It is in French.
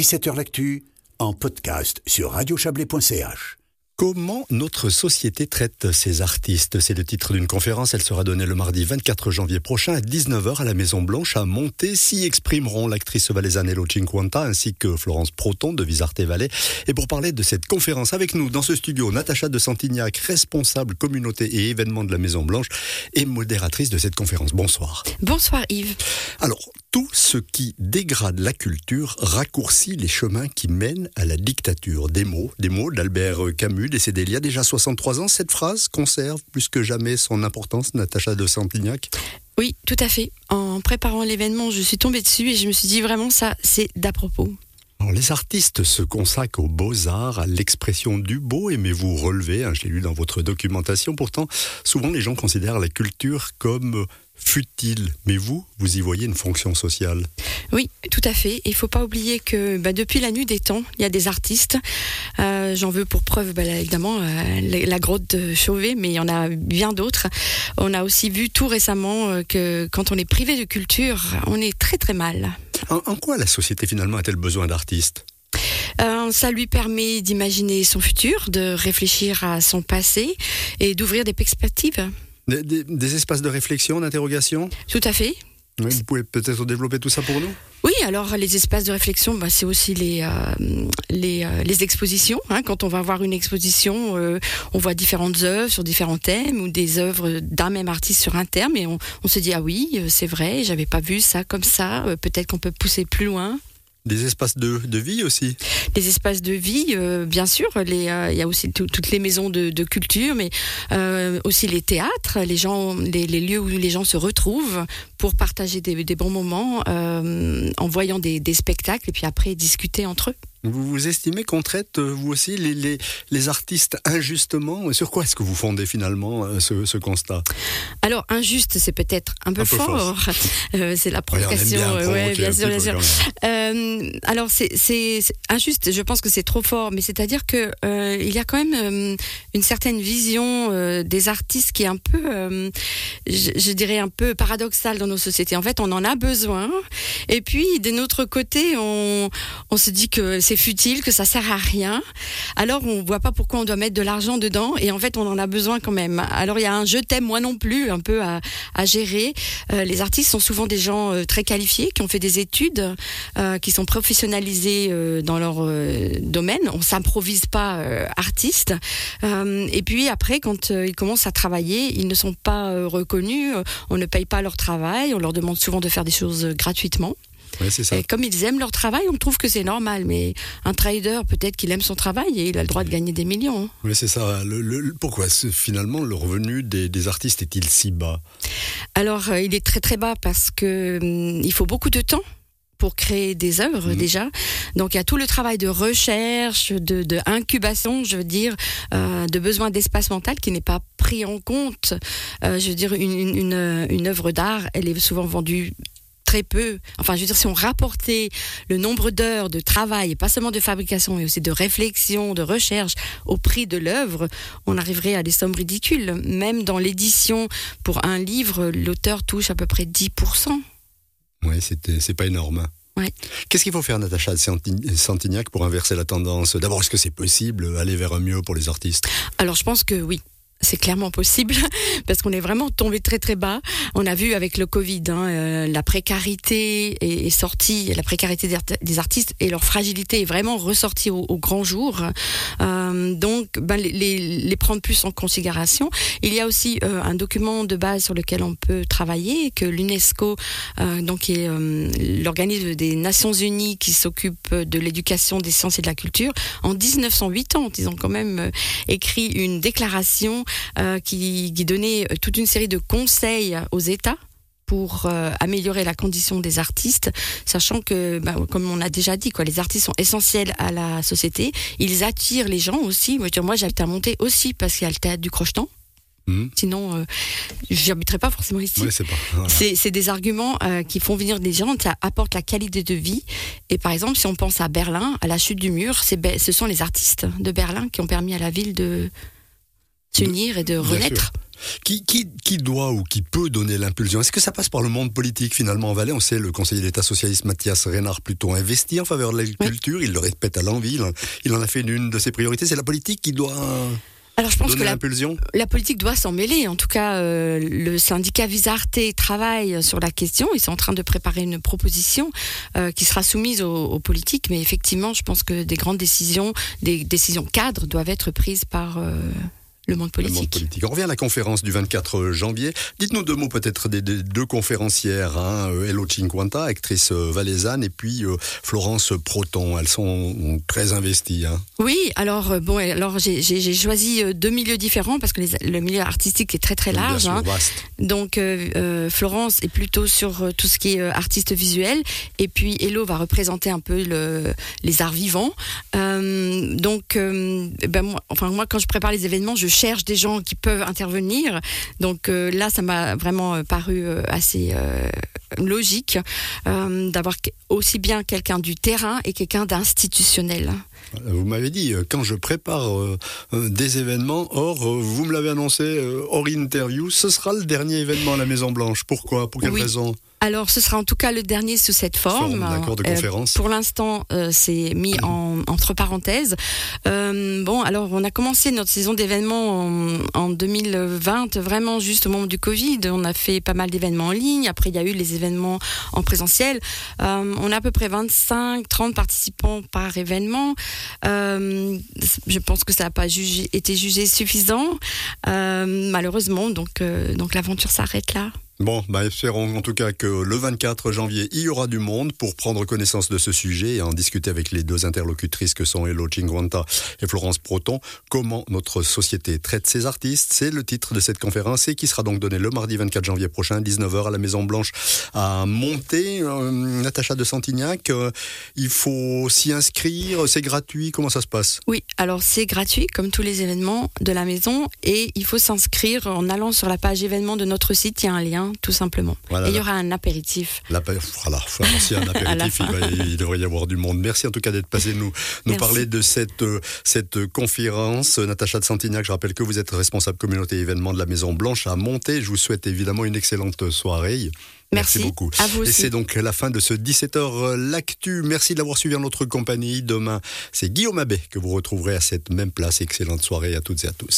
17h L'actu en podcast sur radiochablais.ch. Comment notre société traite ses artistes? C'est le titre d'une conférence. Elle sera donnée le mardi 24 janvier prochain à 19h à la Maison Blanche à Monté. S'y exprimeront l'actrice valaisanne Elo Cinquanta ainsi que Florence Proton de Visarte Valais. Et pour parler de cette conférence avec nous dans ce studio, Natacha de Santignac, responsable communauté et événements de la Maison Blanche et modératrice de cette conférence. Bonsoir. Bonsoir Yves. Alors, tout ce qui dégrade la culture raccourcit les chemins qui mènent à la dictature. Des mots, des mots d'Albert Camus, décédé il y a déjà 63 ans. Cette phrase conserve plus que jamais son importance, Natacha de Santignac Oui, tout à fait. En préparant l'événement, je suis tombée dessus et je me suis dit vraiment ça, c'est d'à propos. Les artistes se consacrent aux beaux-arts, à l'expression du beau, aimez-vous relever, hein, je l'ai lu dans votre documentation, pourtant souvent les gens considèrent la culture comme futile. Mais vous, vous y voyez une fonction sociale? Oui, tout à fait. Il ne faut pas oublier que bah, depuis la nuit des temps, il y a des artistes. Euh, j'en veux pour preuve, bah, évidemment, euh, la, grotte de Chauvet, mais il y en a bien d'autres. On a aussi vu tout récemment euh, que quand on est privé de culture, on est très très mal. En quoi la société finalement a-t-elle besoin d'artistes ça lui permet d'imaginer son futur, de réfléchir à son passé et d'ouvrir des perspectives. Des, espaces de réflexion, d'interrogation? Tout à fait. vous pouvez peut-être développer tout ça pour nous? Oui, alors les espaces de réflexion, bah, c'est aussi les, euh, les, euh, les, expositions. Hein. Quand on va voir une exposition, euh, on voit différentes œuvres sur différents thèmes ou des œuvres d'un même artiste sur un thème et on, on se dit ah oui, c'est vrai, j'avais pas vu ça comme ça. Peut-être qu'on peut pousser plus loin. Des espaces de, de, vie aussi Des espaces de vie, euh, bien sûr. Euh, il y a aussi toutes les maisons de, de culture, mais euh, aussi les théâtres, les, gens, les, les, lieux où les gens se retrouvent pour partager des, des bons moments en voyant des, des spectacles et puis après discuter entre eux. Vous, vous estimez qu'on traite, euh, vous aussi, les, les, les artistes injustement Sur quoi est-ce que vous fondez finalement euh, ce, ce constat? Alors, injuste, c'est peut-être un peu fort. Euh, c'est la provocation. Ouais, bien, sûr, bien sûr. Euh, alors, c'est injuste, je pense que c'est trop fort, mais c'est-à-dire que euh, il y a quand même une certaine vision des artistes qui est un peu, je, je, dirais, un peu paradoxale dans nos sociétés. En fait, on en a besoin. Et puis, d'un autre côté, on, se dit que c'est futile, que ça sert à rien. Alors on voit pas pourquoi on doit mettre de l'argent dedans et en fait on en a besoin quand même. Alors il y a un je t'aime moi non plus un peu à, gérer. Euh, les artistes sont souvent des gens euh, très qualifiés qui ont fait des études, euh, qui sont professionnalisés dans leur domaine. On s'improvise pas artiste. et puis après quand ils commencent à travailler, ils ne sont pas reconnus. On ne paye pas leur travail. On leur demande souvent de faire des choses gratuitement. Et comme ils aiment leur travail, on trouve que c'est normal. Mais un trader, peut-être qu'il aime son travail et il a le droit de gagner des millions. Hein. Oui, c'est ça. Le, pourquoi finalement le revenu des, artistes est-il si bas? Alors, euh, il est très très bas parce que hum, il faut beaucoup de temps pour créer des œuvres mmh. déjà. Donc il y a tout le travail de recherche, de, de incubation, je veux dire, euh, de besoin d'espace mental qui n'est pas pris en compte. Euh, je veux dire, une, une, une œuvre d'art, elle est souvent vendue très peu. Enfin, je veux dire, si on rapportait le nombre d'heures de travail, et pas seulement de fabrication, mais aussi de réflexion, de recherche au prix de l'œuvre, on arriverait à des sommes ridicules. Même dans l'édition, pour un livre, l'auteur touche à peu près 10%. Oui, c'est pas énorme. Ouais. Qu'est-ce qu'il faut faire, Natacha Santignac, pour inverser la tendance? D'abord, est-ce que c'est possible, aller vers un mieux pour les artistes? Alors, je pense que oui c'est clairement possible parce qu'on est vraiment tombé très très bas. On a vu avec le Covid, hein, euh, la précarité est, sortie, la précarité des, artistes et leur fragilité est vraiment ressortie au, grand jour. Euh, donc, ben, les, les, prendre plus en considération. Il y a aussi euh, un document de base sur lequel on peut travailler que l'UNESCO, euh, donc qui est l'organisme des Nations Unies qui s'occupe de l'éducation, des sciences et de la culture, en 1980, ils ont quand même écrit une déclaration euh, qui, qui, donnait euh, toute une série de conseils aux États pour euh, améliorer la condition des artistes, sachant que, bah, comme on a déjà dit, quoi, les artistes sont essentiels à la société. Ils attirent les gens aussi. Moi, moi j'habite à monter aussi parce qu'il y a le théâtre du Crocheton. Mmh. Sinon, euh, j'habiterais pas forcément ici. c'est des arguments qui font venir des gens, ça apporte la qualité de vie. Et par exemple, si on pense à Berlin, à la chute du mur, ce sont les artistes de Berlin qui ont permis à la ville de s'unir et de renaître. Qui, qui, qui doit ou qui peut donner l'impulsion? Est-ce que ça passe par le monde politique finalement en Valais? On sait, le conseiller d'État socialiste Mathias Reynard plutôt investi en faveur de l'agriculture, il le répète à l'envie, il en a fait une de ses priorités, c'est la politique qui doit... Alors je pense que la, la, politique doit s'en mêler. En tout cas, euh, le syndicat Visarte travaille sur la question. Ils sont en train de préparer une proposition euh, qui sera soumise aux, politiques. Mais effectivement, je pense que des grandes décisions, des décisions cadres doivent être prises par euh, le monde politique. On revient à la conférence du 24 janvier. Dites-nous deux mots peut-être des, deux conférencières, hein, Hello Cinquanta, actrice euh, valaisanne, et puis euh, Florence Proton. Elles sont très investies. Hein. Oui, alors euh, bon, alors j'ai choisi deux milieux différents parce que le milieu artistique est très très large. Hein. Donc Florence est plutôt sur tout ce qui est artiste visuel, et puis Hello va représenter un peu le, les arts vivants. donc, ben moi, enfin moi quand je prépare les événements, je des gens qui peuvent intervenir. Donc euh, là, ça m'a vraiment euh, paru euh, assez logique d'avoir aussi bien quelqu'un du terrain et quelqu'un d'institutionnel. Vous m'avez dit, quand je prépare des événements, or, vous me l'avez annoncé hors interview, ce sera le dernier événement à la Maison Blanche. Pourquoi? Pour quelle raison? Alors, ce sera en tout cas le dernier sous cette forme. D'accord, de conférence. pour l'instant, c'est mis en, entre parenthèses. bon, alors, on a commencé notre saison d'événements en, 2020, vraiment juste au moment du Covid. On a fait pas mal d'événements en ligne. Après, il y a eu les événements en présentiel. on a à peu près 25, 30 participants par événement. Je pense que ça n'a pas été jugé suffisant, malheureusement. Donc, donc l'aventure s'arrête là. Bon, bah espérons en tout cas que le 24 janvier, il y aura du monde pour prendre connaissance de ce sujet et en discuter avec les deux interlocutrices que sont Elo Chinguanta et Florence Proton. Comment notre société traite ses artistes, c'est le titre de cette conférence et qui sera donc donné le mardi 24 janvier prochain, 19h à la Maison Blanche à Monter. Euh, Natacha de Santignac, euh, il faut s'y inscrire, c'est gratuit, comment ça se passe? Oui, alors c'est gratuit comme tous les événements de la maison et il faut s'inscrire en allant sur la page événements de notre site, il y a un lien tout simplement. et il y aura un apéritif. Voilà, a un apéritif, il, devrait y avoir du monde. Merci en tout cas d'être passé nous, nous parler de cette, euh, cette conférence. Natacha de Santignac, je rappelle que vous êtes responsable communauté événement de la Maison Blanche à Monter. Je vous souhaite évidemment une excellente soirée. Merci, beaucoup. Et c'est donc la fin de ce 17h euh, L'actu. Merci de l'avoir suivi en notre compagnie. Demain, c'est Guillaume Abbé que vous retrouverez à cette même place. Excellente soirée à toutes et à tous.